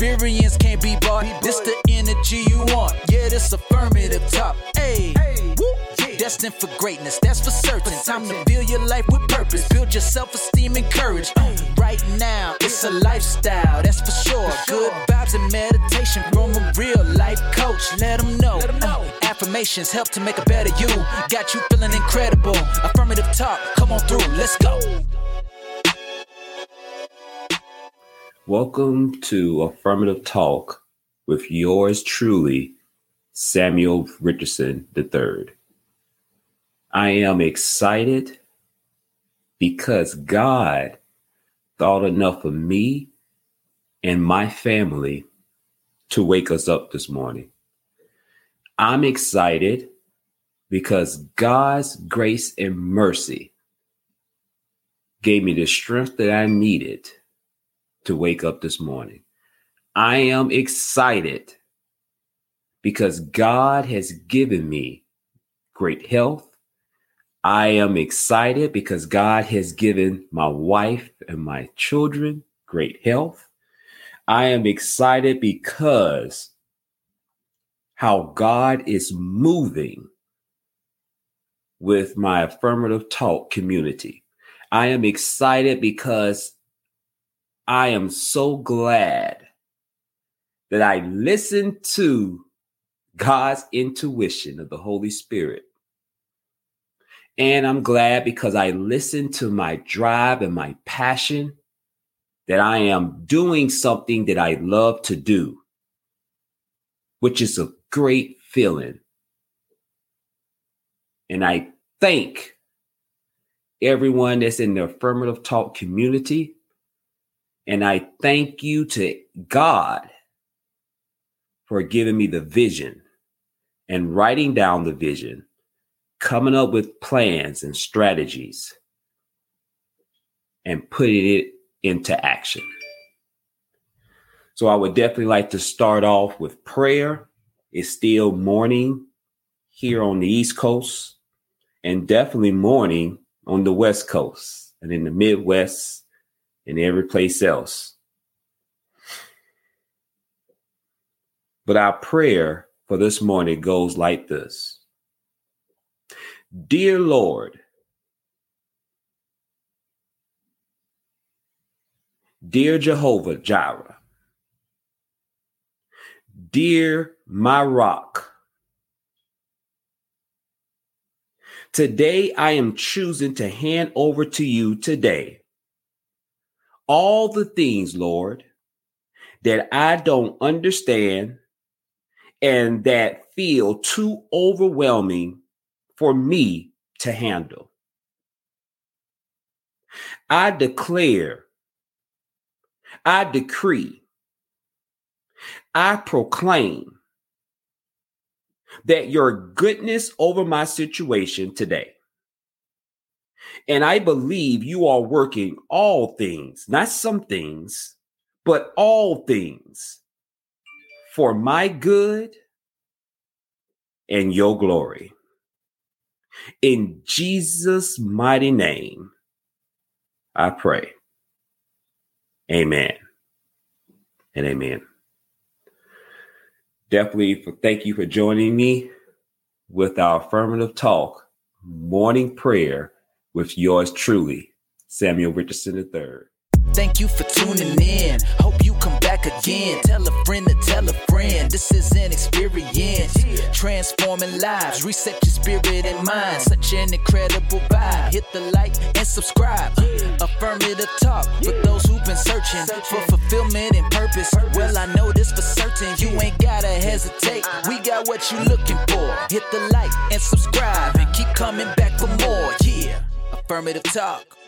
experience can't be bought. This the energy you want. Yeah, this affirmative talk. Hey, destined for greatness, that's for certain. Time to build your life with purpose. Build your self esteem and courage. Uh, right now, it's a lifestyle, that's for sure. Good vibes and meditation from a real life coach. Let them know. Uh, affirmations help to make a better you. Got you feeling incredible. Affirmative talk, come on through, let's go. Welcome to Affirmative Talk with yours truly, Samuel Richardson III. I am excited because God thought enough of me and my family to wake us up this morning. I'm excited because God's grace and mercy gave me the strength that I needed to wake up this morning. I am excited because God has given me great health. I am excited because God has given my wife and my children great health. I am excited because how God is moving with my affirmative talk community. I am excited because I am so glad that I listened to God's intuition of the Holy Spirit. And I'm glad because I listened to my drive and my passion that I am doing something that I love to do, which is a great feeling. And I thank everyone that's in the affirmative talk community and I thank you to God for giving me the vision and writing down the vision, coming up with plans and strategies, and putting it into action. So I would definitely like to start off with prayer. It's still morning here on the East Coast and definitely morning on the West Coast and in the Midwest and every place else. But our prayer for this morning goes like this Dear Lord, Dear Jehovah Jireh, Dear my rock, today I am choosing to hand over to you today all the things, Lord, that I don't understand and that feel too overwhelming for me to handle. I declare, I decree, I proclaim that your goodness over my situation today and I believe you are working all things, not some things, but all things for my good and your glory. In Jesus' mighty name, I pray. Amen and amen. Definitely thank you for joining me with our affirmative talk morning prayer with yours truly, Samuel Richardson III. Thank you for tuning in. Hope you come back again. Tell a friend to tell a friend. This is an experience. Transforming lives. Reset your spirit and mind. Such an incredible vibe. Hit the like and subscribe. Affirmative talk for those who've been searching for fulfillment and purpose. Well, I know this for certain. You ain't gotta hesitate. We got what you're looking for. Hit the like and subscribe and keep coming back for more. Yeah. Affirmative talk.